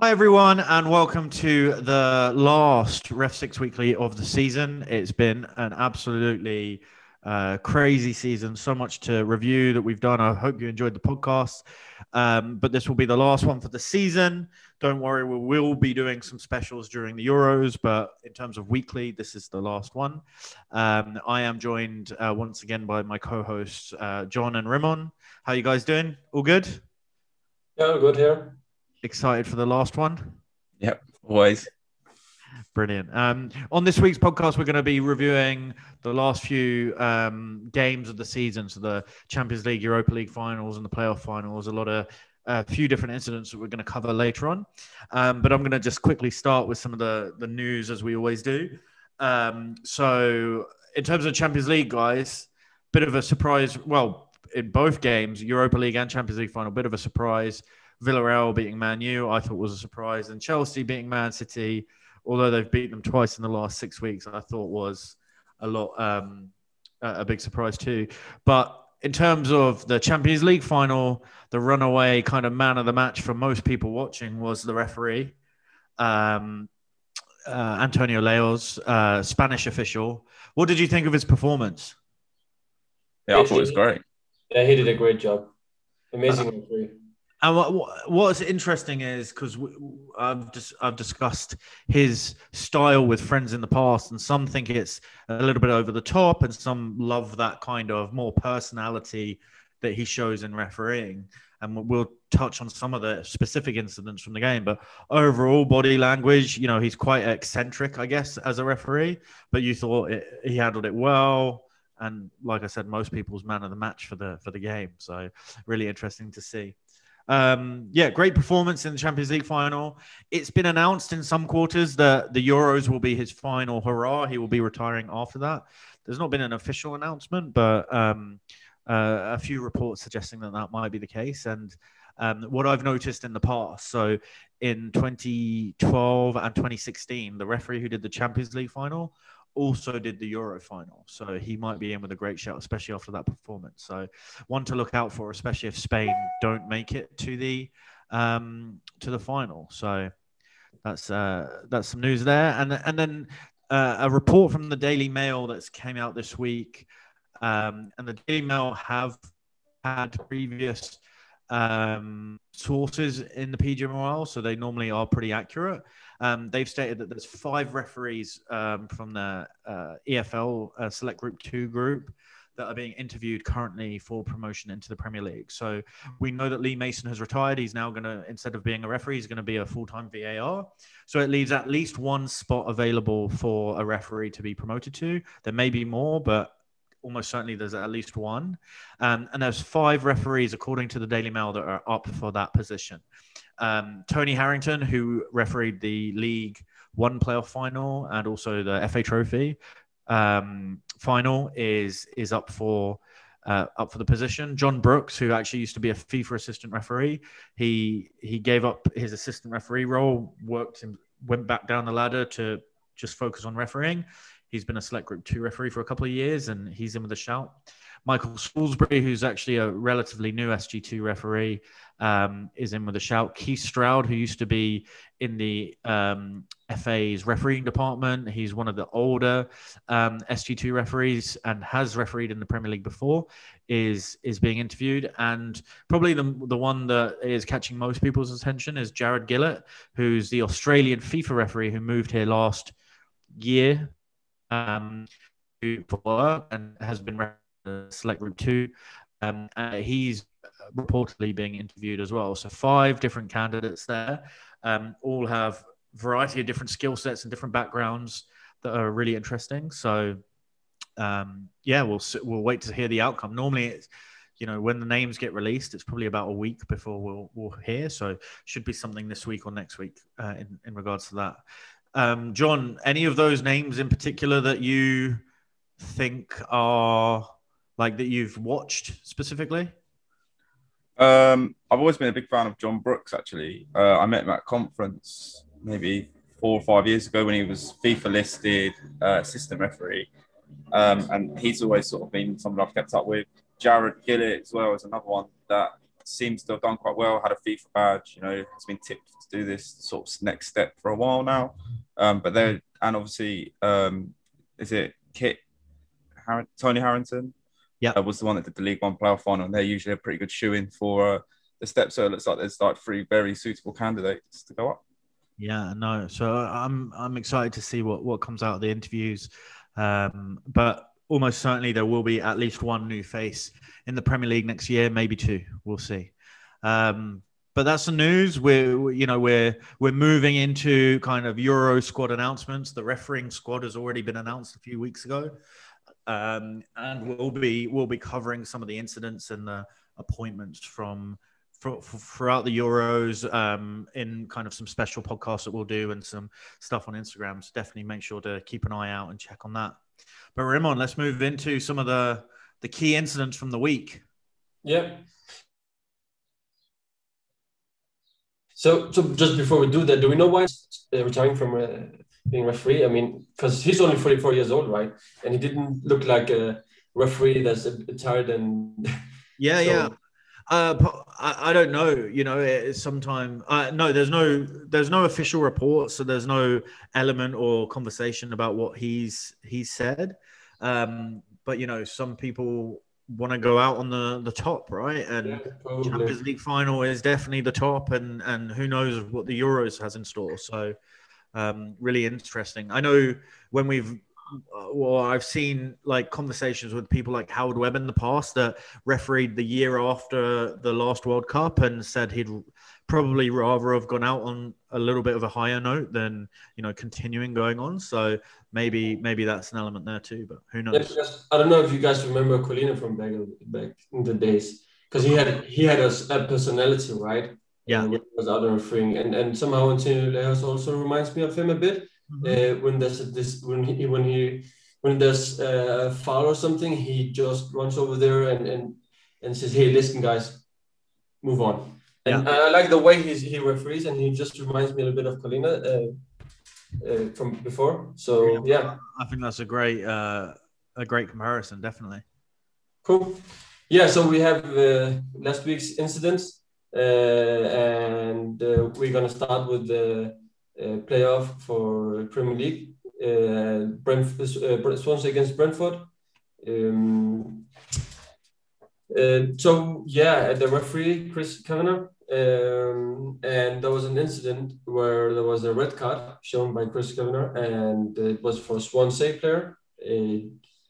Hi, everyone, and welcome to the last Ref Six Weekly of the season. It's been an absolutely uh, crazy season, so much to review that we've done. I hope you enjoyed the podcast. Um, but this will be the last one for the season. Don't worry, we will be doing some specials during the Euros, but in terms of weekly, this is the last one. Um, I am joined uh, once again by my co hosts, uh, John and Rimon. How you guys doing? All good? Yeah, good here. Excited for the last one? Yep, always. Brilliant. Um, on this week's podcast, we're going to be reviewing the last few um, games of the season, so the Champions League, Europa League finals, and the playoff finals. A lot of a few different incidents that we're going to cover later on. Um, but I'm going to just quickly start with some of the the news as we always do. Um, so, in terms of Champions League, guys, bit of a surprise. Well, in both games, Europa League and Champions League final, bit of a surprise. Villarreal beating Man U, I thought was a surprise, and Chelsea beating Man City, although they've beaten them twice in the last six weeks, I thought was a lot um, a big surprise too. But in terms of the Champions League final, the runaway kind of man of the match for most people watching was the referee, um, uh, Antonio Lahoz, uh, Spanish official. What did you think of his performance? Yeah, I thought it was great. Yeah, he did a great job. Amazing referee. And what, what's interesting is because I've just I've discussed his style with friends in the past, and some think it's a little bit over the top, and some love that kind of more personality that he shows in refereeing. And we'll touch on some of the specific incidents from the game, but overall body language, you know, he's quite eccentric, I guess, as a referee. But you thought it, he handled it well, and like I said, most people's man of the match for the for the game. So really interesting to see. Um, yeah, great performance in the Champions League final. It's been announced in some quarters that the Euros will be his final hurrah. He will be retiring after that. There's not been an official announcement, but um, uh, a few reports suggesting that that might be the case. And um, what I've noticed in the past, so in 2012 and 2016, the referee who did the Champions League final also did the Euro final. So he might be in with a great shout, especially after that performance. So one to look out for, especially if Spain don't make it to the um, to the final. So that's uh, that's some news there. And and then uh, a report from the Daily Mail that's came out this week. Um, and the Daily Mail have had previous um, sources in the PGMOL, so they normally are pretty accurate. Um, they've stated that there's five referees um, from the uh, EFL uh, Select Group 2 group that are being interviewed currently for promotion into the Premier League. So we know that Lee Mason has retired. He's now going to, instead of being a referee, he's going to be a full time VAR. So it leaves at least one spot available for a referee to be promoted to. There may be more, but almost certainly there's at least one. Um, and there's five referees, according to the Daily Mail, that are up for that position. Um, Tony Harrington, who refereed the League One playoff final and also the FA Trophy um, final, is is up for uh, up for the position. John Brooks, who actually used to be a FIFA assistant referee, he he gave up his assistant referee role, worked and went back down the ladder to just focus on refereeing. He's been a select group two referee for a couple of years, and he's in with a shout. Michael Salisbury, who's actually a relatively new SG2 referee, um, is in with a shout. Keith Stroud, who used to be in the um, FA's refereeing department, he's one of the older um, SG2 referees and has refereed in the Premier League before, is is being interviewed. And probably the the one that is catching most people's attention is Jarred Gillett, who's the Australian FIFA referee who moved here last year um, for work and has been select group two. Um, uh, he's reportedly being interviewed as well. So five different candidates there, um, all have variety of different skill sets and different backgrounds that are really interesting. So um, yeah, we'll we'll wait to hear the outcome. Normally, it's you know when the names get released, it's probably about a week before we'll we'll hear. So should be something this week or next week uh, in in regards to that. Um, John, any of those names in particular that you think are like that you've watched specifically? Um, I've always been a big fan of John Brooks. Actually, uh, I met him at a conference maybe four or five years ago when he was FIFA listed uh, assistant referee, um, and he's always sort of been someone I've kept up with. Jarred Gillett as well is another one that seems to have done quite well. Had a FIFA badge, you know, has been tipped to do this sort of next step for a while now. Um, but they're and obviously, um, is it Kit Har- Tony Harrington? Yeah. uh, was the one that did the League One playoff final, and they're usually a pretty good shoe in for uh, the step. So it looks like there's like three very suitable candidates to go up. Yeah, no. So I'm I'm excited to see what what comes out of the interviews, um, but almost certainly there will be at least one new face in the Premier League next year, maybe two. We'll see. Um, but that's the news. We're you know we're we're moving into kind of Euro squad announcements. The refereeing squad has already been announced a few weeks ago, um, and we'll be we'll be covering some of the incidents and the appointments from throughout the Euros um, in kind of some special podcasts that we'll do and some stuff on Instagram. So definitely make sure to keep an eye out and check on that. But Ramon, let's move into some of the the key incidents from the week. Yeah. So, so just before we do that, do we know why he's uh, retiring from uh, being referee? I mean, because he's only 44 years old, right? And he didn't look like a referee that's a bit tired and. Yeah, So- yeah. Uh, I, I don't know. You know, sometime. Uh, no, there's no there's no official report, so there's no element or conversation about what he's he's said. Um, but you know, some people want to go out on the the top, right? And Yeah. Champions League final is definitely the top, and and who knows what the Euros has in store. So, um, really interesting. I know when we've uh, well, I've seen like conversations with people like Howard Webb in the past that refereed the year after the last World Cup and said he'd probably rather have gone out on a little bit of a higher note than you know continuing going on. So maybe maybe that's an element there too. But who knows? because I don't know if you guys remember Collina from back back in the days, because he had he had a, a personality, right? Yeah. Uh, was out and refereeing, and and somehow Antonio Lahoz also reminds me of him a bit. Mhm. Uh, when there's a, this when he when he when there's a foul or something, he just runs over there and and and says, "Hey, listen, guys, move on." And I I like the way he's, he referees, and he just reminds me a little bit of Collina uh, uh, from before. So yeah. I think that's a great uh, a great comparison, definitely. Cool. Yeah, so we have uh, last week's incidents, uh, and uh, we're gonna start with the uh, playoff for Premier League. Uh, Brent, uh, Swansea against Brentford. Um, uh, so yeah, the referee Chris Kavanagh, um, and there was an incident where there was a red card shown by Chris Kavanagh, and it was for Swansea player uh,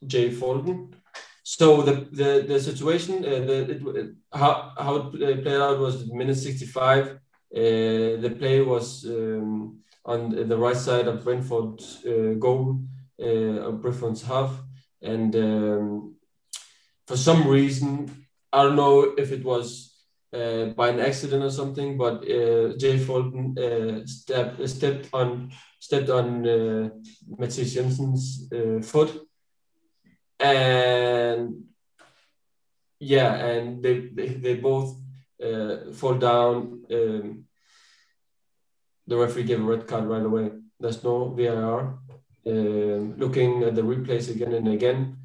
Jay Fulton. So the the, the situation, uh, the, it, how how it played out was minute sixty five. Uh, the play was um, on the right side of Brentford's uh, goal, uh, of Brentford's half, and um, for some reason, I don't know if it was uh, by an accident or something, but uh, Jay Fulton uh, stepped stepped on stepped on uh, Mathias Jensen's uh, foot and yeah, and they they, they both uh, fall down. Um, the referee gave a red card right away. There's no VAR. Um, looking at the replays again and again,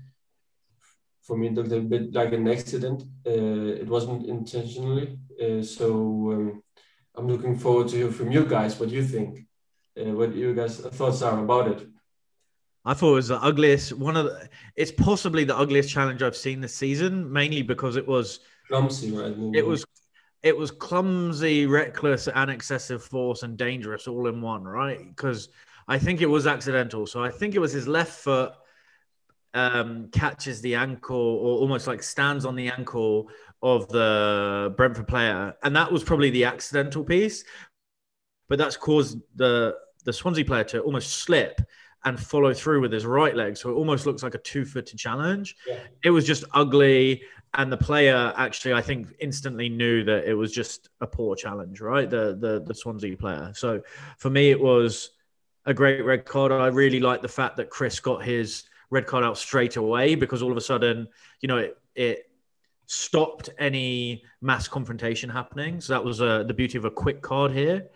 for me it looked a bit like an accident. Uh, it wasn't intentionally. Uh, so um, I'm looking forward to hear from you guys what you think, uh, what you guys thoughts are about it. I thought it was the ugliest one of the. It's possibly the ugliest challenge I've seen this season, mainly because it was Clumsy, right? it was it was clumsy, reckless, and excessive force and dangerous all in one, right? Because I think it was accidental. So I think it was his left foot um, catches the ankle or almost like stands on the ankle of the Brentford player, and that was probably the accidental piece. But that's caused the the Swansea player to almost slip and follow through with his right leg. So it almost looks like a two footed challenge. Yeah. It was just ugly. And the player actually, I think, instantly knew that it was just a poor challenge, right? The the the Swansea player. So for me, it was a great red card. I really like the fact that Chris got his red card out straight away because all of a sudden, you know, it it stopped any mass confrontation happening. So that was uh, the beauty of a quick card here.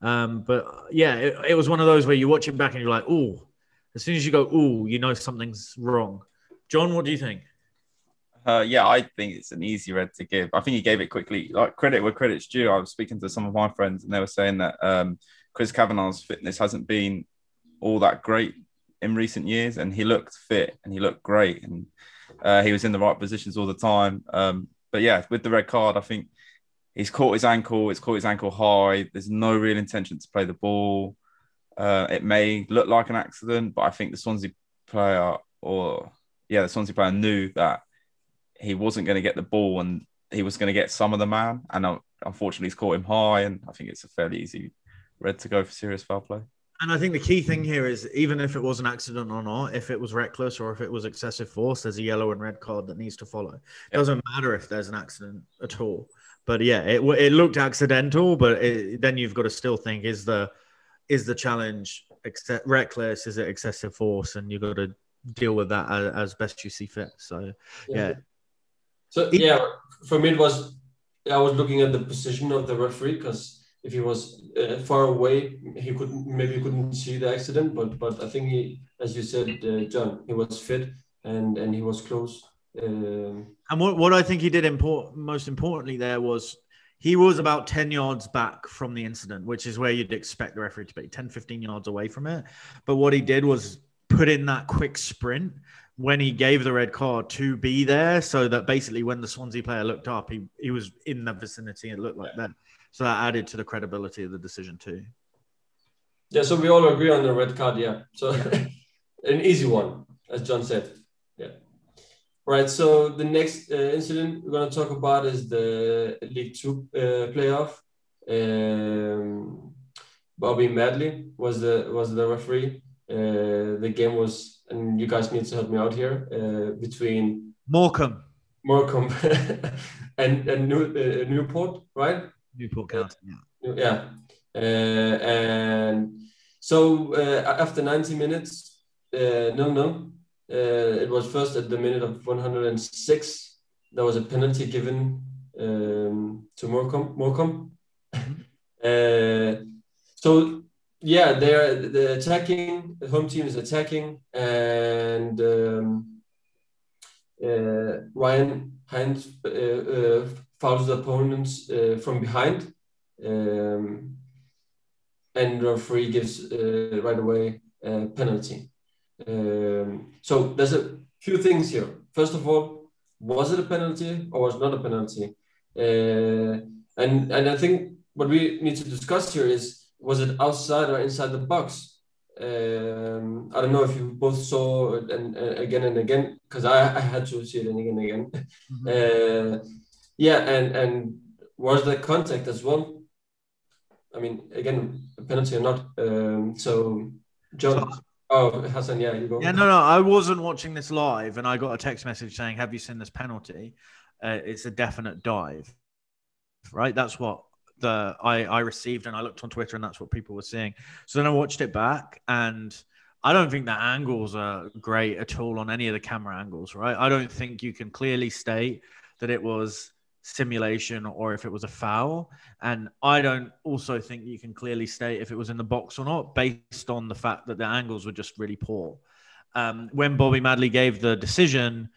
Um, but yeah, it, it was one of those where you watch it back and you're like, oh, as soon as you go, oh, you know something's wrong. John, what do you think? Uh, yeah, I think it's an easy red to give. I think he gave it quickly. Like credit where credit's due. I was speaking to some of my friends, and they were saying that um, Chris Kavanagh's fitness hasn't been all that great in recent years, and he looked fit and he looked great, and uh, he was in the right positions all the time. Um, but yeah, with the red card, I think he's caught his ankle. It's caught his ankle high. There's no real intention to play the ball. Uh, it may look like an accident, but I think the Swansea player, or yeah, the Swansea player knew that he wasn't going to get the ball and he was going to get some of the man. And uh, unfortunately, he's caught him high. And I think it's a fairly easy red to go for serious foul play. And I think the key thing here is even if it was an accident or not, if it was reckless or if it was excessive force, there's a yellow and red card that needs to follow. It yeah. doesn't matter if there's an accident at all. But yeah, it, it looked accidental, but it, then you've got to still think: is the is the challenge ex- reckless? Is it excessive force? And you've got to deal with that as, as best you see fit. So yeah. yeah. So yeah, for me it was I was looking at the position of the referee because if he was uh, far away, he couldn't maybe couldn't see the accident. But but I think he, as you said, uh, John, he was fit and and he was close. Um, and what what I think he did import most importantly there was he was about 10 yards back from the incident, which is where you'd expect the referee to be 10, 15 yards away from it. But what he did was put in that quick sprint when he gave the red card to be there so that basically when the Swansea player looked up, he, he was in the vicinity. It looked like that. So that added to the credibility of the decision too. Yeah, so we all agree on the red card. Yeah, so an easy one, as John said. Yeah. Right. So the next uh, incident we're going to talk about is the League Two uh, playoff. Um, Bobby Madley was the was the referee. Uh, the game was, and you guys need to help me out here, uh, between Morecambe, Morecambe, and and New, uh, Newport, right? Newport County. Yeah. yeah. Uh, and so uh, after 90 minutes, uh, no, no, uh, it was first at the minute of 106. There was a penalty given um, to Morecambe. Morecambe. Mm-hmm. Uh, so yeah, they're the attacking. The home team is attacking, and um, uh, Ryan Haynes fouls the opponents uh, from behind. Um, and referee gives uh, right away a penalty. Um, so there's a few things here. First of all, was it a penalty or was not a penalty? Uh, and and I think what we need to discuss here is was it outside or inside the box? Um, I don't know if you both saw it and uh, again and again because I, I had to see it again and again. Mm-hmm. Uh, yeah, and and was the contact as well? I mean, again, penalty or not. Um, so, John. Oh, Hassan, yeah, you go. Yeah, no, no, I wasn't watching this live, and I got a text message saying, "Have you seen this penalty?" Uh, it's a definite dive, right? That's what the I I received, and I looked on Twitter, and that's what people were seeing. So then I watched it back, and I don't think the angles are great at all on any of the camera angles, right? I don't think you can clearly state that it was simulation or if it was a foul. And I don't also think you can clearly state if it was in the box or not based on the fact that the angles were just really poor. Um, when Bobby Madley gave the decision,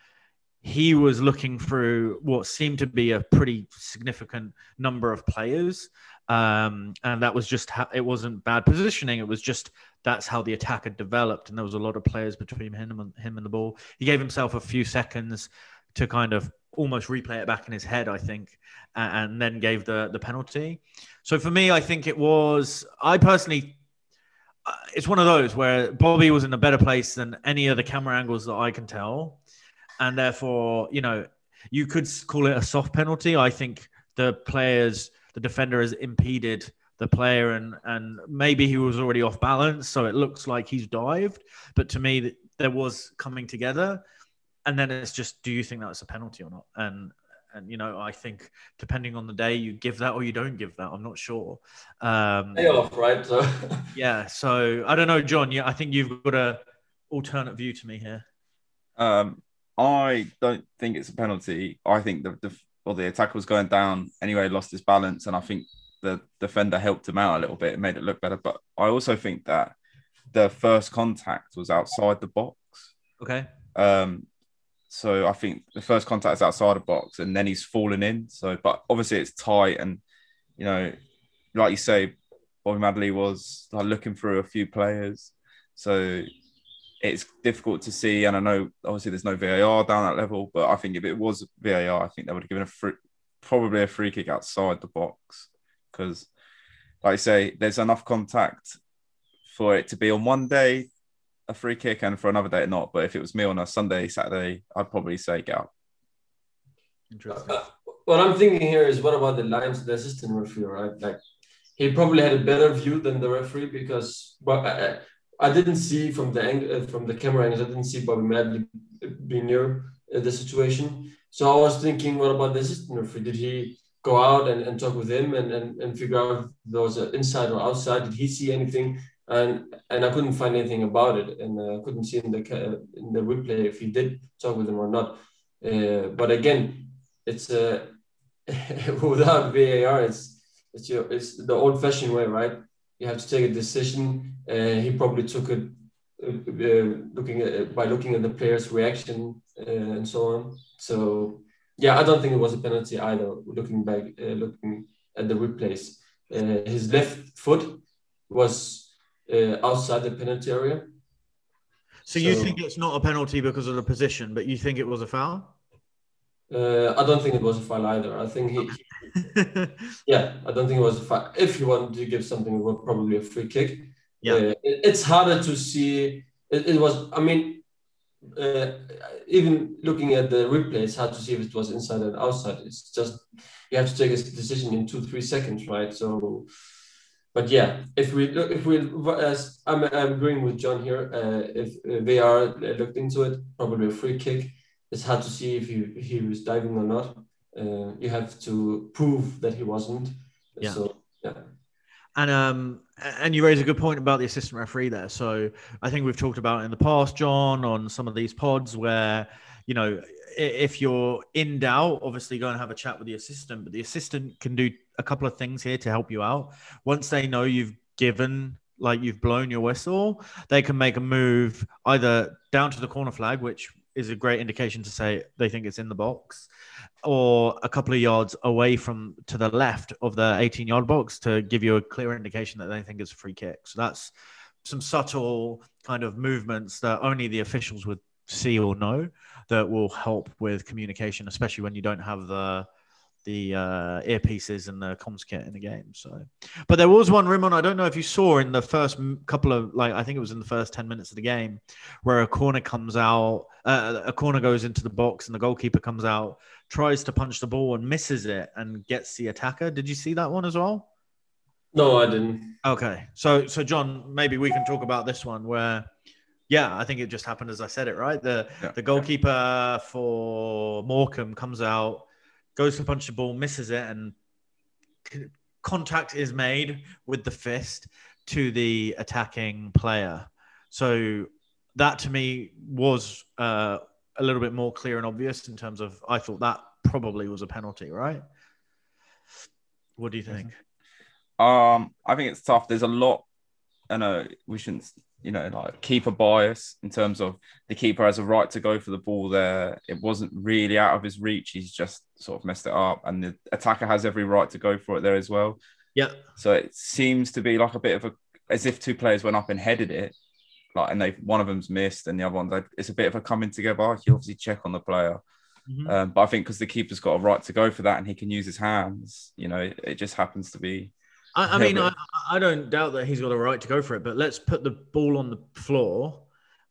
he was looking through what seemed to be a pretty significant number of players. Um, and that was just how it wasn't bad positioning. It was just that's how the attack had developed. And there was a lot of players between him and him and the ball. He gave himself a few seconds to kind of almost replay it back in his head, I think, and then gave the the penalty. So for me, I think it was. I personally, uh, it's one of those where Bobby was in a better place than any of the camera angles that I can tell, and therefore, you know, you could call it a soft penalty. I think the players, the defender, has impeded the player and and maybe he was already off balance so it looks like he's dived but to me there was coming together and then it's just do you think that's a penalty or not? And and you know i think depending on the day you give that or you don't give that. I'm not sure. Um off right? So yeah so i don't know john yeah i think you've got a alternate view to me here. Um i don't think it's a penalty. I think the, the well the attacker was going down anyway lost his balance and i think the defender helped him out a little bit and made it look better. But i also think that the first contact was outside the box. Okay. Um so I think the first contact is outside the box, and then he's fallen in. So, but obviously it's tight, and you know, like you say, Bobby Madley was like, looking through a few players, so it's difficult to see. And I know obviously there's no VAR down that level, but I think if it was VAR, I think they would have given a free, probably a free kick outside the box because, like I say, there's enough contact for it to be on one day a free kick and for another day or not. But if it was me on a Sunday, Saturday, I'd probably say get out. Interesting. Uh, what I'm thinking here is what about the lines, the assistant referee, right? Like he probably had a better view than the referee because but I, I didn't see from the angle uh, from the camera angles, I didn't see Bobby Madley be near uh, the situation. So I was thinking, what about the assistant referee? Did he go out and, and talk with him and, and, and figure out if there was inside or outside? Did he see anything? And and I couldn't find anything about it, and uh, I couldn't see in the in the replay if he did talk with him or not. Uh, but again, it's uh, without VAR, it's it's your it's the old-fashioned way, right? You have to take a decision. Uh, he probably took it uh, uh, looking at by looking at the player's reaction and so on. So yeah, I don't think it was a penalty either. Looking back, looking at the replays, his left foot was uh, outside the penalty area. So, so, you think it's not a penalty because of the position, but you think it was a foul? Uh, I don't think it was a foul either. I think he, yeah, I don't think it was a foul. If you wanted to give something, it was probably a free kick. Yeah, uh, it, it's harder to see. It, it was. I mean, uh, even looking at the replay, it's hard to see if it was inside and outside. It's just you have to take a decision in two, three seconds, right? So but yeah, if we look, if we, as I'm, I'm agreeing with John here, uh, if they are looked into it, probably a free kick. It's hard to see if he he was diving or not. Uh, you have to prove that he wasn't. Yeah. So yeah. And um and you raise a good point about the assistant referee there. So I think we've talked about in the past, John, on some of these pods where you know if you're in doubt, obviously go and have a chat with the assistant, but the assistant can do a couple of things here to help you out. Once they know you've given like you've blown your whistle, they can make a move either down to the corner flag, which is a great indication to say they think it's in the box, or a couple of yards away from to the left of the 18 yard box to give you a clear indication that they think it's a free kick. So that's some subtle kind of movements that only the officials would see or know that will help with communication, especially when you don't have the the uh, earpieces and the comms kit in the game. So, but there was one Rimon I don't know if you saw in the first couple of like I think it was in the first ten minutes of the game where a corner comes out, uh, a corner goes into the box and the goalkeeper comes out, tries to punch the ball and misses it and gets the attacker. Did you see that one as well? No, I didn't. Okay, so so John, maybe we can talk about this one where. Yeah, I think it just happened as I said it, right? The yeah. the goalkeeper for Morecambe comes out, goes to punch the ball, misses it, and contact is made with the fist to the attacking player. So that to me was uh, a little bit more clear and obvious in terms of I thought that probably was a penalty, right? What do you think? Um, I think it's tough. There's a lot. I know we shouldn't you know, like keeper bias in terms of the keeper has a right to go for the ball there. It wasn't really out of his reach. He's just sort of messed it up. And the attacker has every right to go for it there as well. Yeah. So it seems to be like a bit of a, as if two players went up and headed it. Like, and they one of them's missed and the other one, it's a bit of a coming together. You obviously check on the player. Mm-hmm. Um, but I think because the keeper's got a right to go for that and he can use his hands, you know, it, it just happens to be I, I mean, I, I don't doubt that he's got a right to go for it, but let's put the ball on the floor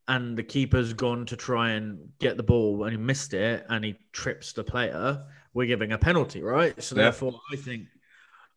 and the keeper's gone to try and get the ball and he missed it and he trips the player, we're giving a penalty, right? So yeah. therefore, I think,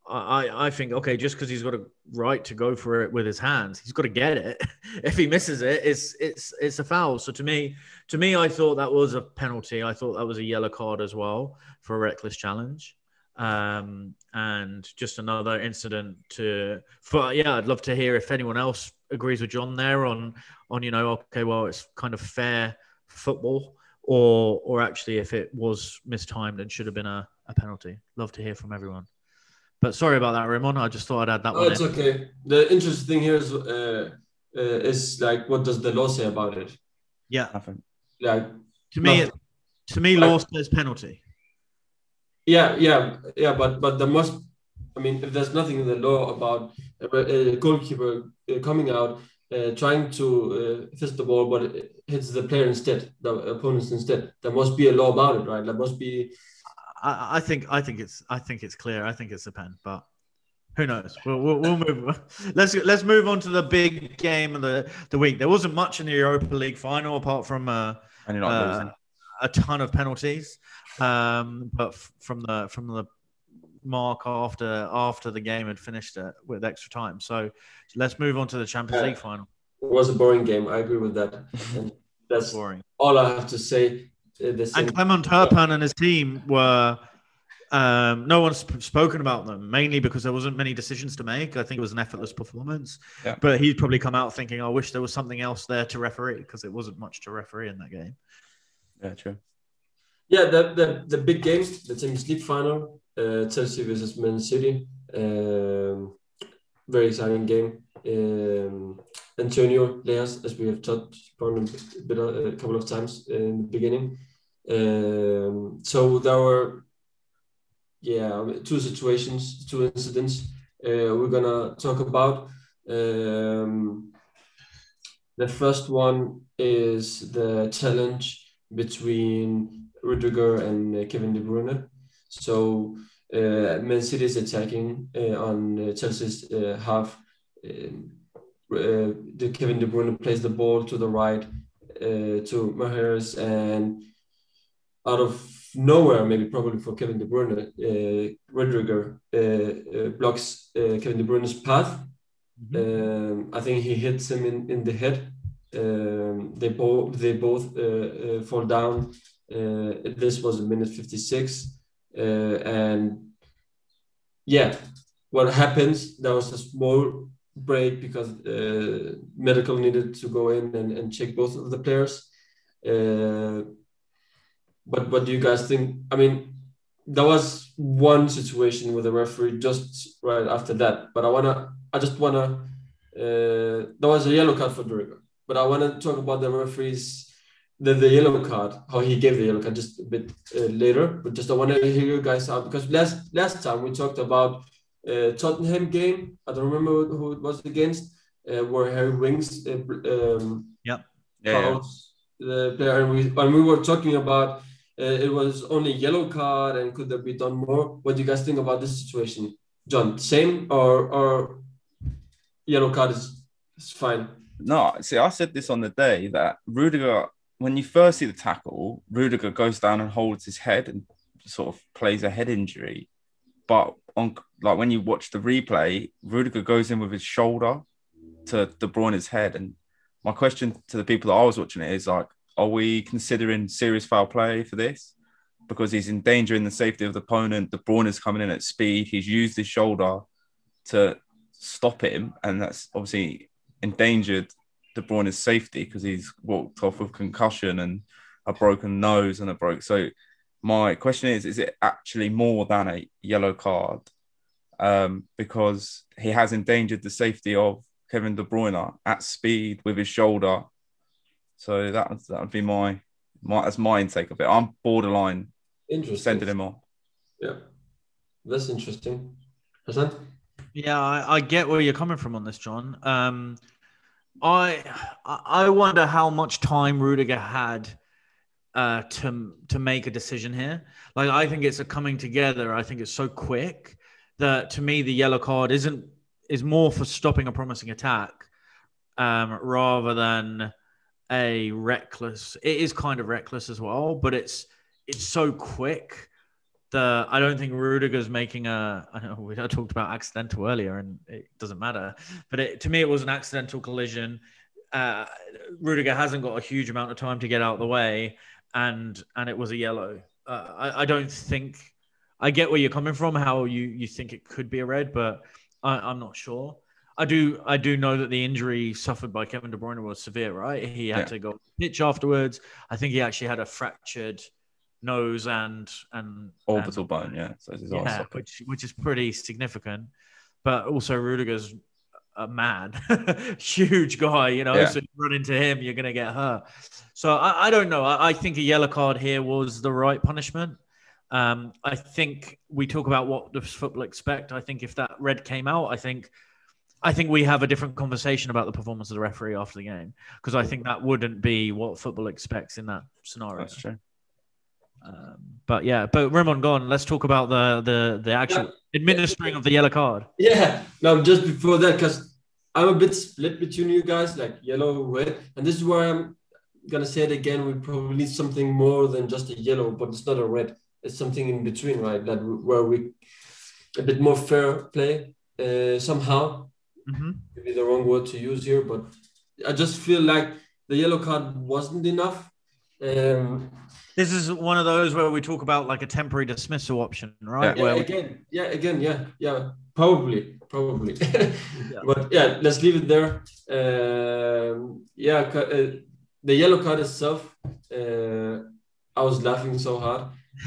I, I think, okay, just because he's got a right to go for it with his hands, he's got to get it. if he misses it, it's it's it's a foul. So to me, to me, I thought that was a penalty. I thought that was a yellow card as well for a reckless challenge um, and just another incident to. For yeah, I'd love to hear if anyone else agrees with John there on on you know okay, well it's kind of fair football, or or actually if it was mistimed and should have been a, a penalty. Love to hear from everyone. But sorry about that, Raymond. I just thought I'd add that oh, one. it's in. okay. The interesting thing here is uh, uh, is like what does the law say about it? Yeah, like to me, it, To me, law says penalty. Yeah, yeah, yeah, but but there must. I mean, if there's nothing in the law about a, a goalkeeper uh, coming out uh, trying to uh, fist the ball, but it hits the player instead, the opponents instead, there must be a law about it, right? There must be. I, I think I think it's I think it's clear. I think it's a pen, but who knows? We'll, we'll, we'll move. let's let's move on to the big game of the, the week. There wasn't much in the Europa League final apart from uh, uh, a ton of penalties, um, but f- from the from the mark after after the game had finished it with extra time. So, so let's move on to the Champions League final. It was a boring game. I agree with that. And that's boring. All I have to say. Uh, and Clement Turpin and his team were. Um, no one's spoken about them mainly because there wasn't many decisions to make. I think it was an effortless performance, yeah. but he'd probably come out thinking, "I wish there was something else there to referee," because it wasn't much to referee in that game. Yeah, true. Yeah, the the, the big game, the Champions League final, uh, Chelsea versus Man City. Um, very exciting game. Um, Antonio Lahoz, as we have touched upon a, bit, a couple of times in the beginning. Um, so there were, yeah, two situations, two incidents uh, we're gonna talk about. Um, the first one is the challenge between Rudiger and uh, Kevin De Bruyne. So uh, Man City is attacking uh, on uh, Chelsea's uh, half. Um, uh, the Kevin De Bruyne plays the ball to the right to Mahrez, and out of nowhere, maybe probably for Kevin De Bruyne, uh, Rudiger blocks Kevin De Bruyne's path. Mm-hmm. Um, I think he hits him in, in the head. Um, they both they both fall down. this was a minute 56 uh, and yeah, what happens? There was a small break because uh, medical needed to go in and, and check both of the players. Uh, but what do you guys think? I mean, there was one situation with the referee just right after that, but I wanna, I just wanna. Uh, there was a yellow card for Rudiger, but I wanna talk about the referees the, the yellow card, how he gave the yellow card just a bit uh, later. But just I want to hear you guys out because last last time we talked about uh, Tottenham game. I don't remember who it was against, uh, where Harry Winks uh, um, yep. yeah, the player, and we and we were talking about uh, it was only yellow card and could there be done more. What do you guys think about this situation, John? Same or or yellow card is, is fine. No, see, I said this on the day that Rudiger when you first see the tackle, Rudiger goes down and holds his head and sort of plays a head injury. But on like when you watch the replay, Rudiger goes in with his shoulder to De Bruyne's head. And my question to the people that I was watching it is like, are we considering serious foul play for this? Because he's endangering the safety of the opponent. De Bruyne is coming in at speed. He's used his shoulder to stop him, and that's obviously endangered De Bruyne's safety because he's walked off with concussion and a broken nose and a broke. So my question is: Is it actually more than a yellow card? Um, because he has endangered the safety of Kevin De Bruyne at speed with his shoulder. So that that would be my my that's my intake of it. I'm borderline sending him off. Yeah, that's interesting. Hassan? Yeah, I, I, get where you're coming from on this, John. Um, I I wonder how much time Rudiger had uh, to to make a decision here. Like I think it's a coming together. I think it's so quick that to me the yellow card isn't is more for stopping a promising attack um, rather than a reckless. It is kind of reckless as well, but it's it's so quick the I don't think Rudiger's making a. I know we talked about accidental earlier, and it doesn't matter. But it, to me, it was an accidental collision. Uh, Rudiger hasn't got a huge amount of time to get out of the way, and and it was a yellow. Uh, I, I don't think. I get where you're coming from, how you you think it could be a red, but I, I'm not sure. I do I do know that the injury suffered by Kevin De Bruyne was severe, right? He had yeah. to go pitch afterwards. I think he actually had a fractured nose and and orbital and, bone, yeah. So yeah, which which is pretty significant. But also Rudiger's a man, huge guy, you know. Yeah. So you run into him, you're gonna get hurt. So I, I don't know. I, I think a yellow card here was the right punishment. Um, I think we talk about what does football expect. I think if that red came out, I think I think we have a different conversation about the performance of the referee after the game because I think that wouldn't be what football expects in that scenario. That's true. Um, but yeah, but Ramon, go on. Let's talk about the the the actual administering of the yellow card. Yeah, no, just before that, because I'm a bit split between you guys, like yellow, red, and this is where I'm gonna say it again. We probably need something more than just a yellow, but it's not a red. It's something in between, right? That where we a bit more fair play uh, somehow. Mhm. Maybe the wrong word to use here, but I just feel like the yellow card wasn't enough. Um, This is one of those where we talk about like a temporary dismissal option, right? yeah, Where we- again, yeah, again, yeah, yeah, probably, probably. But yeah, let's leave it there. Um, yeah, uh, the yellow card itself, uh, I was laughing so hard.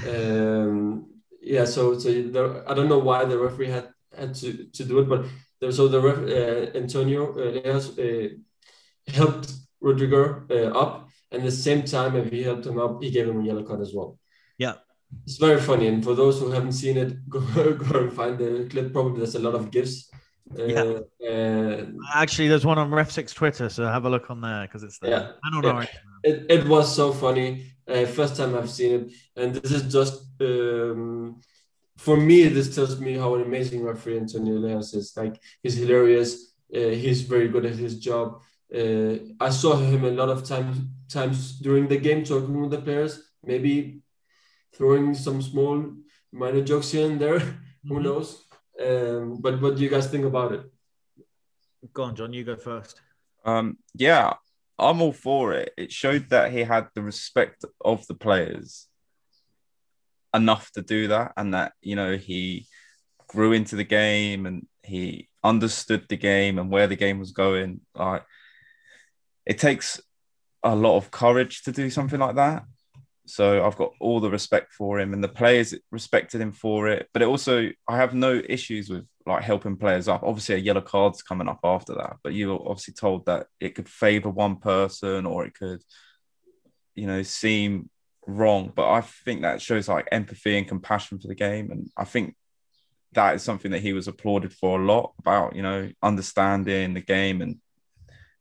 Um, yeah, so so there, I don't know why the referee had had to, to do it, but there, so the ref, uh, Antonio uh, Lahoz, uh, helped Rudiger uh, up, and the same time, if he helped him up, he gave him a yellow card as well. Yeah. It's very funny, and for those who haven't seen it, go, go and find the clip. Probably there's a lot of gifs. Uh, Yeah. uh, Actually, there's one on Ref Six Twitter, so have a look on there because it's there. Yeah. I don't know. it, it was so funny. Uh, first time I've seen it, and this is just um, for me. This tells me how an amazing referee Antonio Lahoz is. Like he's hilarious. Uh, he's very good at his job. Uh, I saw him a lot of times times during the game talking with the players, maybe throwing some small minor jokes here and there. Who Mhm. knows? Um, but what do you guys think about it? Go on, John. You go first. Um, yeah, I'm all for it. It showed that he had the respect of the players enough to do that, and that you know he grew into the game and he understood the game and where the game was going. Like it takes a lot of courage to do something like that. So I've got all the respect for him, and the players respected him for it. But it also, I have no issues with like helping players up. Obviously, a yellow card's coming up after that, but you were obviously told that it could favour one person or it could, you know, seem wrong. But I think that shows like empathy and compassion for the game, and I think that is something that he was applauded for a lot about, you know, understanding the game. And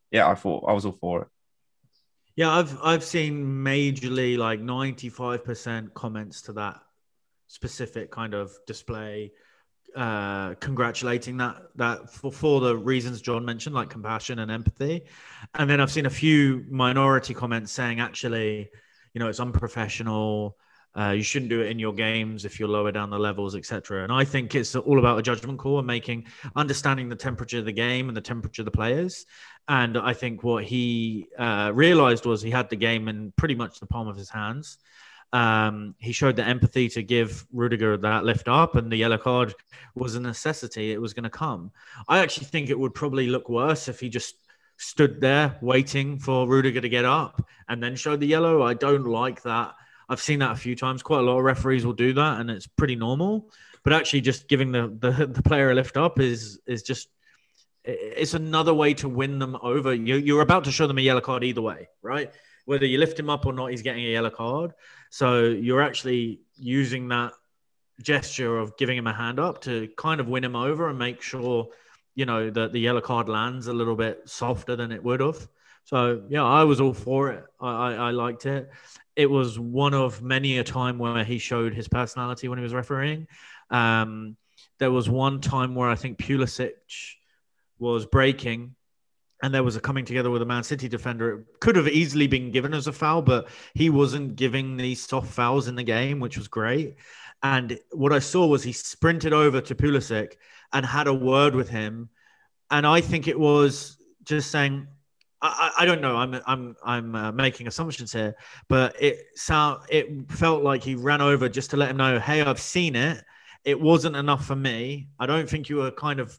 yeah, I thought I was all for it. Yeah, I've I've seen majorly like 95% comments to that specific kind of display uh congratulating that that for, for the reasons John mentioned like compassion and empathy. And then I've seen a few minority comments saying actually you know it's unprofessional uh, you shouldn't do it in your games if you're lower down the levels etc and I think it's all about a judgment call and making understanding the temperature of the game and the temperature of the players and I think what he uh, realized was he had the game in pretty much the palm of his hands. Um, he showed the empathy to give Rudiger that lift up, and the yellow card was a necessity. It was going to come. I actually think it would probably look worse if he just stood there waiting for Rudiger to get up and then showed the yellow. I don't like that. I've seen that a few times. Quite a lot of referees will do that, and it's pretty normal. But actually, just giving the the, the player a lift up is is just it's another way to win them over. You, you're about to show them a yellow card either way, right? Whether you lift him up or not, he's getting a yellow card. So you're actually using that gesture of giving him a hand up to kind of win him over and make sure, you know, that the yellow card lands a little bit softer than it would have. So yeah, I was all for it. I, I, I liked it. It was one of many a time where he showed his personality when he was refereeing. Um, there was one time where I think Pulisic was breaking and there was a coming together with a Man City defender. It could have easily been given as a foul, but he wasn't giving these soft fouls in the game, which was great. And what I saw was he sprinted over to Pulisic and had a word with him. And I think it was just saying, I, I don't know. I'm I'm I'm uh, making assumptions here, but it sound it felt like he ran over just to let him know, hey, I've seen it. It wasn't enough for me. I don't think you were kind of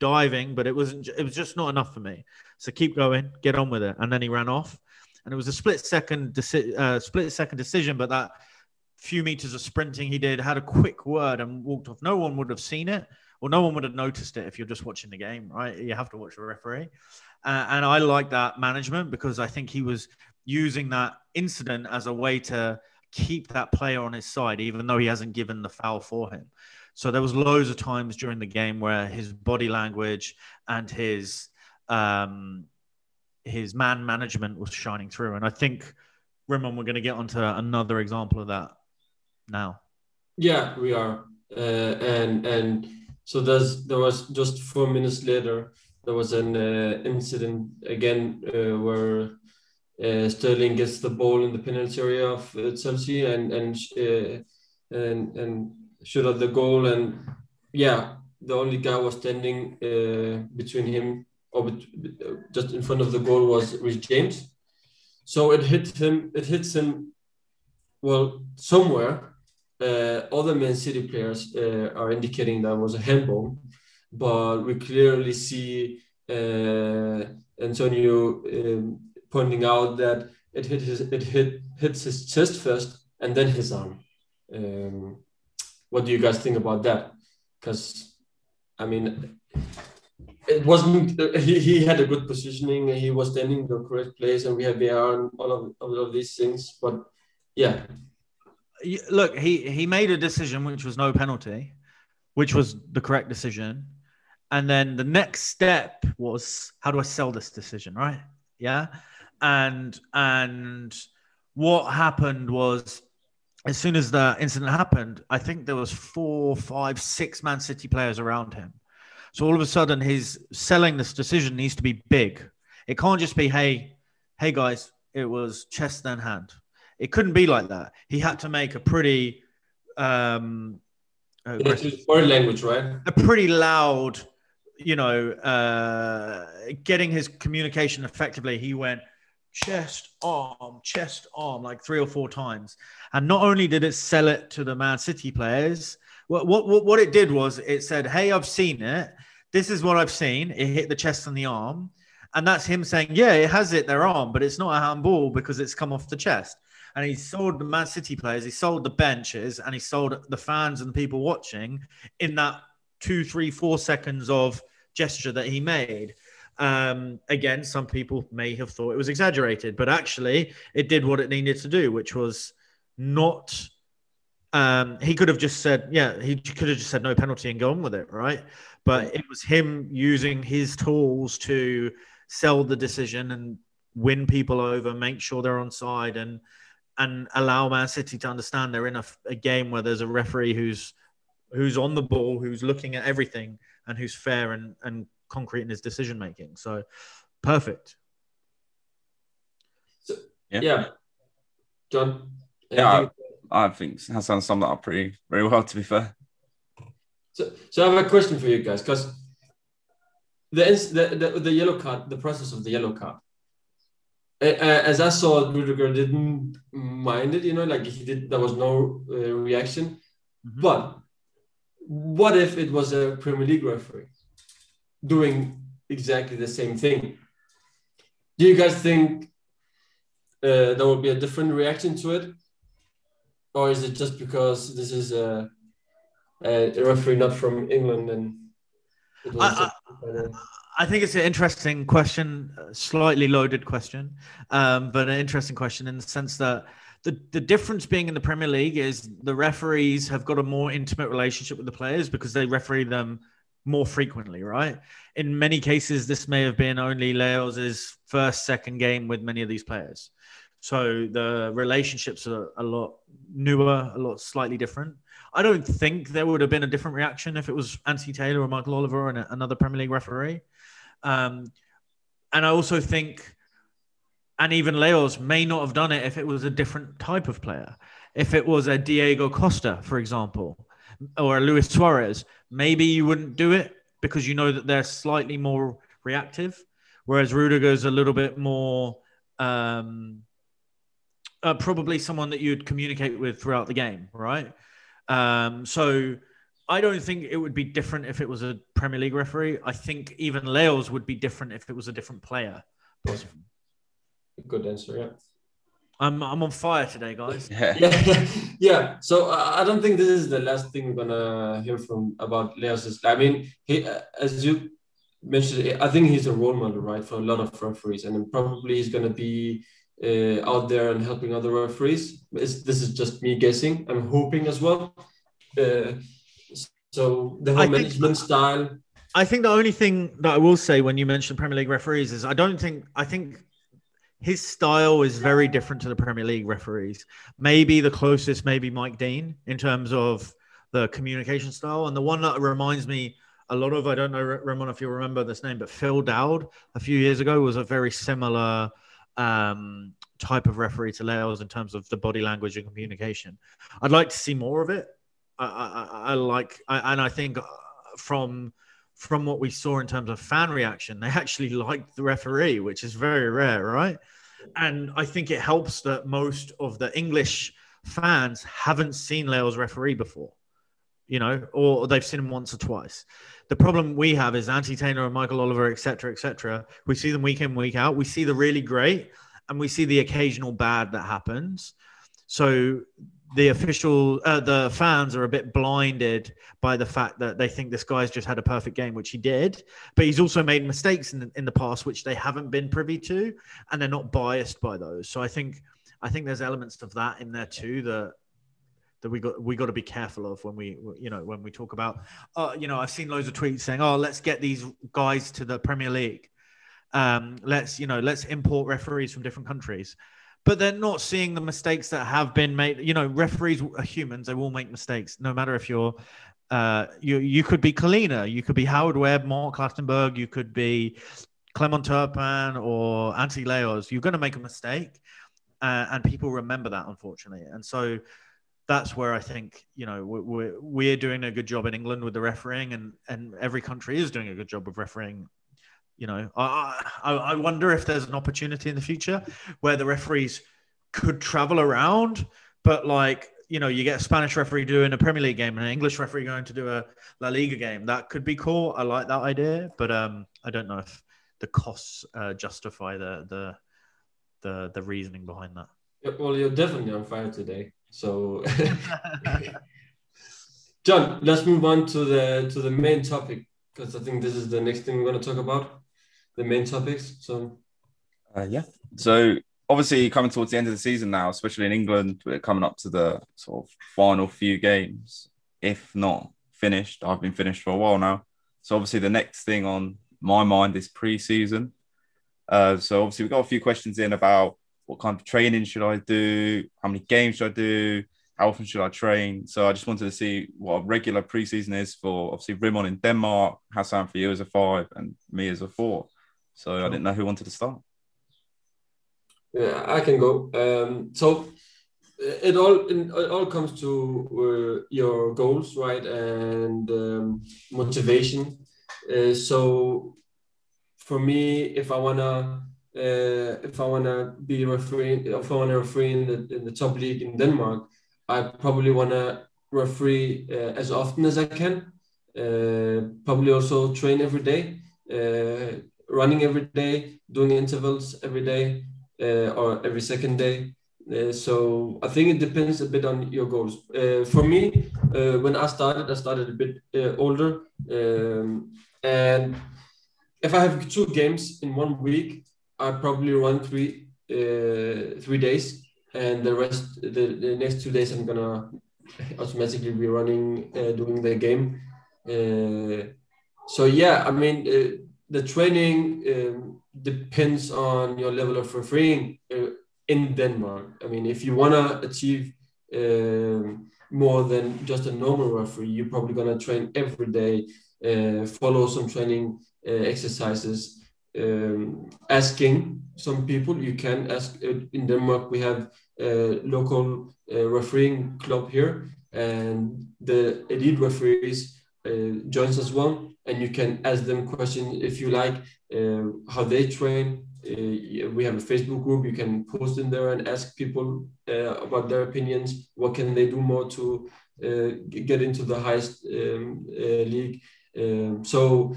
diving, but it wasn't. It was just not enough for me. So keep going, get on with it. And then he ran off, and it was a split second, deci- uh, split second decision. But that few meters of sprinting he did had a quick word and walked off. No one would have seen it well, no one would have noticed it if you're just watching the game, right? You have to watch the referee. Uh, and I like that management because I think he was using that incident as a way to keep that player on his side, even though he hasn't given the foul for him. So there was loads of times during the game where his body language and his um, his man management was shining through, and I think Rimon, we're going to get onto another example of that now. Yeah, we are, uh, and and so there's there was just four minutes later there was an uh, incident again uh, where uh, Sterling gets the ball in the penalty area of uh, Chelsea and and uh, and and shoot at the goal. And yeah the only guy was standing uh, between him or just in front of the goal was Reece James. So it hit him it hits him well somewhere other Man City players uh, are indicating that was a handball but we clearly see uh, Antonio um, pointing out that it hit his it hit hits his chest first and then his arm. Um, what do you guys think about that? Because I mean, it wasn't he, he had a good positioning. He was standing in the correct place, and we had VAR and all of all of these things. But yeah, look, he he made a decision which was no penalty, which was the correct decision. And then the next step was how do I sell this decision, right? Yeah. And and what happened was as soon as the incident happened, I think there was four, five, six Man City players around him. So all of a sudden, his selling this decision needs to be big. It can't just be, hey, hey guys, it was chest then hand. It couldn't be like that. He had to make a pretty um, word language, right? A pretty loud you know, uh, getting his communication effectively, he went chest, arm, chest, arm, like three or four times. And not only did it sell it to the Man City players, what, what, what it did was it said, Hey, I've seen it. This is what I've seen. It hit the chest and the arm. And that's him saying, Yeah, it has hit their arm, but it's not a handball because it's come off the chest. And he sold the Man City players, he sold the benches, and he sold the fans and the people watching in that two, three, four seconds of gesture that he made. Um, again, some people may have thought it was exaggerated, but actually, it did what it needed to do, which was not. Um, he could have just said, yeah, he could have just said no penalty and gone with it, right? But it was him using his tools to sell the decision and win people over, make sure they're on side, and and allow Man City to understand they're in a, a game where there's a referee who's who's on the ball, who's looking at everything, and who's fair and, and concrete in his decision making. So perfect. So, yeah. yeah. John. Yeah, I, I, think Hassan summed that up pretty very well. To be fair. So, so I have a question for you guys because the, the the the yellow card, the process of the yellow card. As I saw, Rudiger didn't mind it. You know, like he did. There was no uh, reaction, mm-hmm. but what if it was a Premier League referee doing exactly the same thing? Do you guys think uh, there will be a different reaction to it? Or is it just because this is a, a referee not from England and I, I, I, think it's an interesting question, slightly loaded question, um, but an interesting question in the sense that the, the difference being in the Premier League is the referees have got a more intimate relationship with the players because they referee them more frequently, right? In many cases, this may have been only Lahoz's first, second game with many of these players. So the relationships are a lot newer, a lot slightly different. I don't think there would have been a different reaction if it was Anthony Taylor or Michael Oliver and another Premier League referee. Um, and I also think and even Lahoz may not have done it if it was a different type of player. If it was a Diego Costa, for example, or a Luis Suarez, maybe you wouldn't do it because you know that they're slightly more reactive, whereas Rudiger's a little bit more um, uh, probably someone that you'd communicate with throughout the game, right? Um, so I don't think it would be different if it was a Premier League referee. I think even Lahoz would be different if it was a different player. Good answer. Yeah. I'm I'm on fire today, guys. Yeah, yeah. yeah. So uh, I don't think this is the last thing we're gonna hear from about Lahoz. I mean, he, uh, as you mentioned, I think he's a role model, right, for a lot of referees, and probably he's gonna be uh, out there and helping other referees. It's, this is just me guessing. I'm hoping as well. So the whole I management think, style. I think the only thing that I will say when you mention Premier League referees is I don't think I think his style is very different to the Premier League referees. Maybe the closest, maybe Mike Dean in terms of the communication style, and the one that reminds me a lot of I don't know Ramon if you remember this name, but Phil Dowd a few years ago was a very similar um, type of referee to Lahoz in terms of the body language and communication. I'd like to see more of it. I, I, I like, I, and I think uh, from from what we saw in terms of fan reaction, they actually liked the referee, which is very rare, right? And I think it helps that most of the English fans haven't seen Lahoz referee before, you know, or they've seen him once or twice. The problem we have is Anthony Taylor and Michael Oliver, etc., etc. We see them week in, week out. We see the really great, and we see the occasional bad that happens. So the official, uh, the fans are a bit blinded by the fact that they think this guy's just had a perfect game, which he did. But he's also made mistakes in the, in the past, which they haven't been privy to, and they're not biased by those. So I think, I think there's elements of that in there too that that we got we got to be careful of when we you know when we talk about uh, you know I've seen loads of tweets saying oh let's get these guys to the Premier League um, let's you know let's import referees from different countries but they're not seeing the mistakes that have been made. You know, referees are humans; they will make mistakes, no matter if you're. Uh, you you could be Collina, you could be Howard Webb, Mark Clattenburg, you could be Clement Turpin or Anti Lahoz. You're going to make a mistake, uh, and people remember that, unfortunately. And so that's where I think you know we're, we're doing a good job in England with the refereeing, and and every country is doing a good job of refereeing you know, I, I, I wonder if there's an opportunity in the future where the referees could travel around, but like you know, you get a Spanish referee doing a Premier League game and an English referee going to do a La Liga game. That could be cool. I like that idea, but um, I don't know if the costs uh, justify the the the the reasoning behind that. Yeah, well, you're definitely on fire today. So, John, let's move on to the to the main topic because I think this is the next thing we're going to talk about the main topics. So, uh, yeah. So obviously coming towards the end of the season now, especially in England, we're coming up to the sort of final few games, if not finished. I've been finished for a while now. So obviously the next thing on my mind is pre-season. Uh, so obviously we've got a few questions in about what kind of training should I do, how many games should I do, how often should I train? So I just wanted to see what a regular preseason is for obviously Rimon in Denmark, Hassan for you as a five, and me as a four. So I didn't know who wanted to start. Yeah, I can go. Um, so it all it all comes to uh, your goals, right, and um, motivation. Uh, so for me, if I wanna uh, if I wanna be referee, if I wanna referee in the in the top league in Denmark, I probably wanna referee uh, as often as I can. Uh, probably also train every day. Running every day, doing intervals every day uh, or every second day. Uh, so I think it depends a bit on your goals. Uh, for me, uh, when I started, I started a bit uh, older, um, and if I have two games in one week, I probably run three uh, three days, and the rest the, the next two days I'm gonna automatically be running doing the game. so yeah, I mean the training um, depends on your level of refereeing uh, in Denmark. I mean, if you want to achieve um, more than just a normal referee, you're probably going to train every day, uh, follow some training uh, exercises. Um, asking some people, you can ask. Uh, in Denmark, we have a local uh, refereeing club here, and the elite referees uh, joins as well and you can ask them questions if you like uh, how they train uh, we have a facebook group you can post in there and ask people uh, about their opinions what can they do more to uh, get into the highest um, uh, league um, so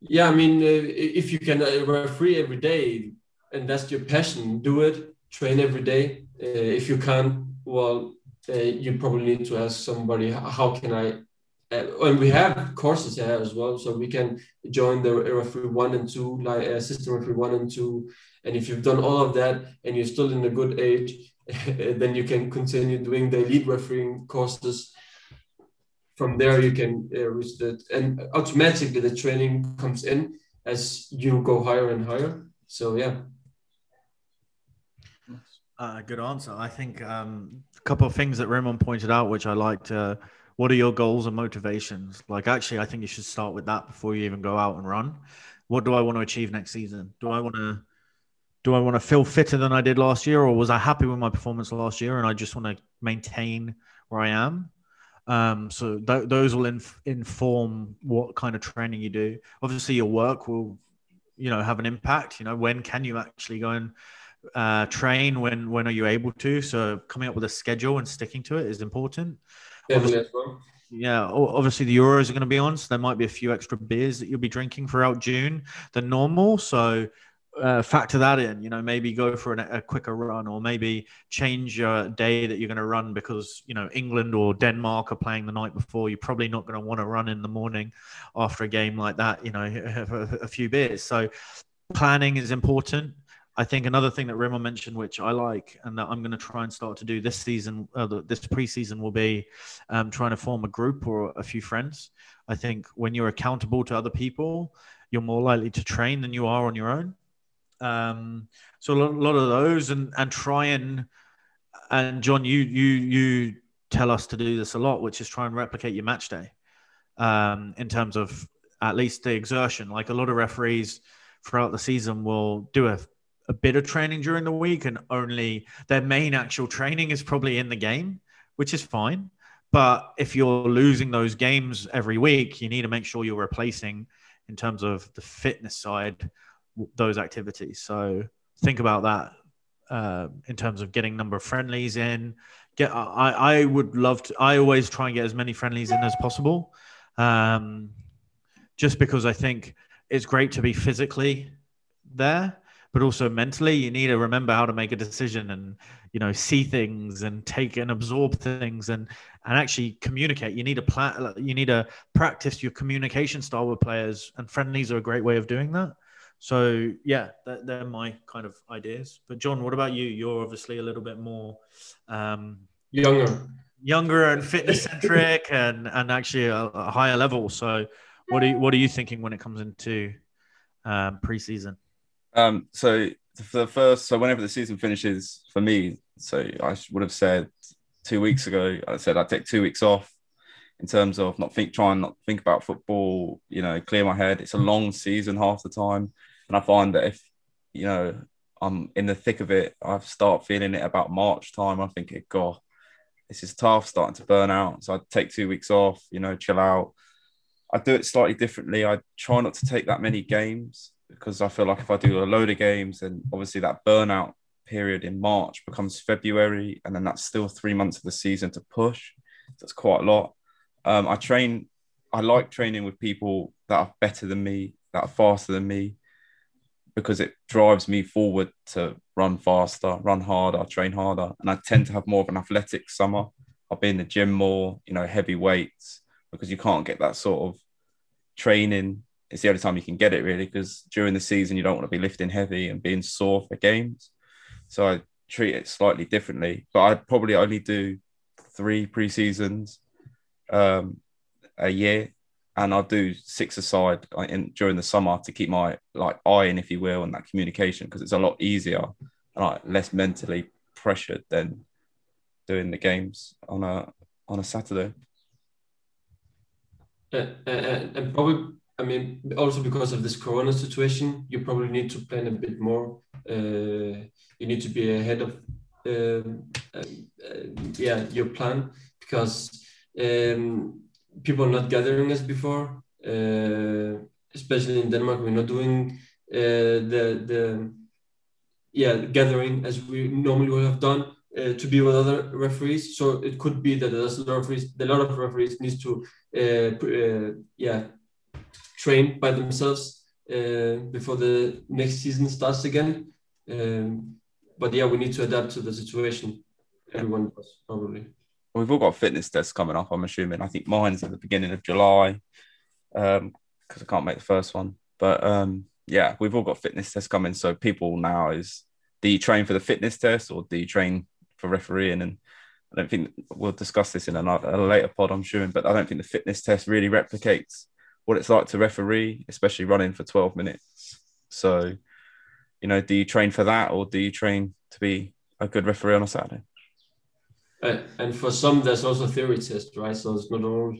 yeah i mean uh, if you can referee every day and that's your passion do it train every day. If you can't, well, you probably need to ask somebody how can I. Uh, and we have courses here as well, so we can join the referee one and two, like assistant referee one and two. And if you've done all of that and you're still in a good age, then you can continue doing the elite refereeing courses. From there, you can uh, reach that, and automatically the training comes in as you go higher and higher. So yeah. Uh, good answer. I think um, a couple of things that Raymond pointed out, which I liked. Uh, what are your goals and motivations? Like, actually, I think you should start with that before you even go out and run. What do I want to achieve next season? Do I want to do I want to feel fitter than I did last year, or was I happy with my performance last year and I just want to maintain where I am? Um, so th- those will inf- inform what kind of training you do. Obviously, your work will, you know, have an impact. You know, when can you actually go and uh, train when when are you able to so coming up with a schedule and sticking to it is important obviously, yeah obviously the euros are going to be on so there might be a few extra beers that you'll be drinking throughout june than normal. So uh, factor that in you know maybe go for an, a quicker run or maybe change your day that you're going to run because you know england or denmark are playing the night before. You're probably not going to want to run in the morning after a game like that you know a few beers. So planning is important I think another thing that Remo mentioned, which I like, and that I'm going to try and start to do this season, uh, this preseason, will be um, trying to form a group or a few friends. I think when you're accountable to other people, you're more likely to train than you are on your own. Um, so a lot, a lot of those, and and try and and John, you you you tell us to do this a lot, which is try and replicate your match day um, in terms of at least the exertion. Like a lot of referees throughout the season will do a a bit of training during the week and only their main actual training is probably in the game, which is fine. But if you're losing those games every week, you need to make sure you're replacing, in terms of the fitness side, those activities. So think about that uh, in terms of getting number of friendlies in. Get I I would love to. I always try and get as many friendlies in as possible, um, just because I think it's great to be physically there but also mentally you need to remember how to make a decision and you know see things and take and absorb things and and actually communicate. You need to plan you need to practice your communication style with players and friendlies are a great way of doing that. So yeah that, they're my kind of ideas. But john what about you? You're obviously a little bit more um, younger. younger and fitness centric and and actually a, a, higher level. So what are you what are you thinking when it comes into um, preseason um, so for the first, so whenever the season finishes for me, so I would have said two weeks ago, I said I'd take two weeks off in terms of not think, trying not think about football, you know, clear my head. It's a long season half the time. And I find that if, you know, I'm in the thick of it, I start feeling it about March time. I think, God, this is tough, starting to burn out. So I take two weeks off, you know, chill out. I do it slightly differently. I try not to take that many games because I feel like if I do a load of games, then obviously that burnout period in March becomes February, and then that's still three months of the season to push. That's quite a lot. Um, I train. I like training with people that are better than me, that are faster than me, because it drives me forward to run faster, run harder, train harder, and I tend to have more of an athletic summer. I'll be in the gym more, you know, heavy weights because you can't get that sort of training it's the only time you can get it really because during the season you don't want to be lifting heavy and being sore for games. So I treat it slightly differently, but I'd probably only do three pre-seasons um, a year, and I'll do six aside in, during the summer to keep my like eye in, if you will, and that communication because it's a lot easier and like less mentally pressured than doing the games on a on a Saturday. Uh, uh, and probably I mean, also because of this Corona situation, you probably need to plan a bit more. Uh, you need to be ahead of, um, uh, yeah, your plan because um, people are not gathering as before. Uh, especially in Denmark, we're not doing uh, the the yeah gathering as we normally would have done. Uh, to be with other referees. So it could be that there's a lot of referees, a lot of referees needs to, uh, uh, yeah, train by themselves uh, before the next season starts again. Um, but yeah, we need to adapt to the situation. Everyone does probably. We've all got fitness tests coming up. I'm assuming. I think mine's at the beginning of July, because um, I can't make the first one. But um, yeah, we've all got fitness tests coming. So people now is do you train for the fitness test or do you train for refereeing? And I don't think we'll discuss this in another, a later pod, I'm sure, but I don't think the fitness test really replicates what it's like to referee, especially running for 12 minutes. So, you know, do you train for that or do you train to be a good referee on a Saturday? And for some, there's also theory test, right? So it's not all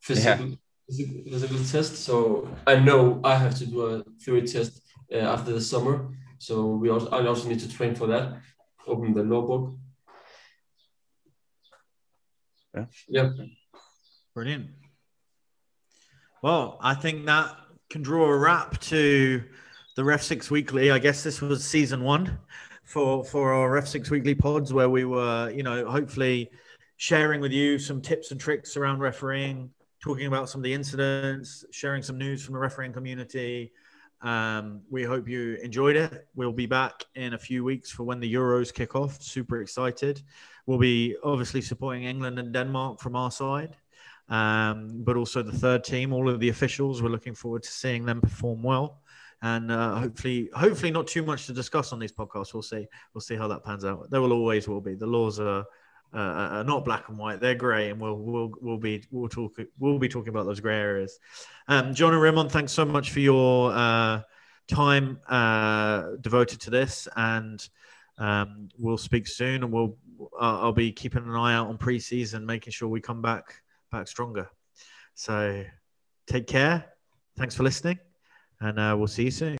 physical, yeah. physical, physical test. So I know I have to do a theory test uh, after the summer. So we also I also need to train for that. Open the law book. Yeah. Yeah. Brilliant. Well, I think that can draw a wrap to the Ref Six Weekly. I guess this was season one for for our Ref Six Weekly pods, where we were, you know, hopefully sharing with you some tips and tricks around refereeing, talking about some of the incidents, sharing some news from the refereeing community, um, we hope you enjoyed it. We'll be back in a few weeks for when the Euros kick off. Super excited. We'll be obviously supporting England and Denmark from our side, um, but also the third team, all of the officials. We're looking forward to seeing them perform well. And uh, hopefully, hopefully not too much to discuss on these podcasts. We'll see. We'll see how that pans out. There will always will be. The laws are uh, are not black and white. They're grey, and we'll we'll we'll be we'll talk we'll be talking about those grey areas. Um, John and Raymond, thanks so much for your uh, time uh, devoted to this, and um, we'll speak soon. And we'll uh, I'll be keeping an eye out on preseason, making sure we come back back stronger. So take care. Thanks for listening, and uh, we'll see you soon.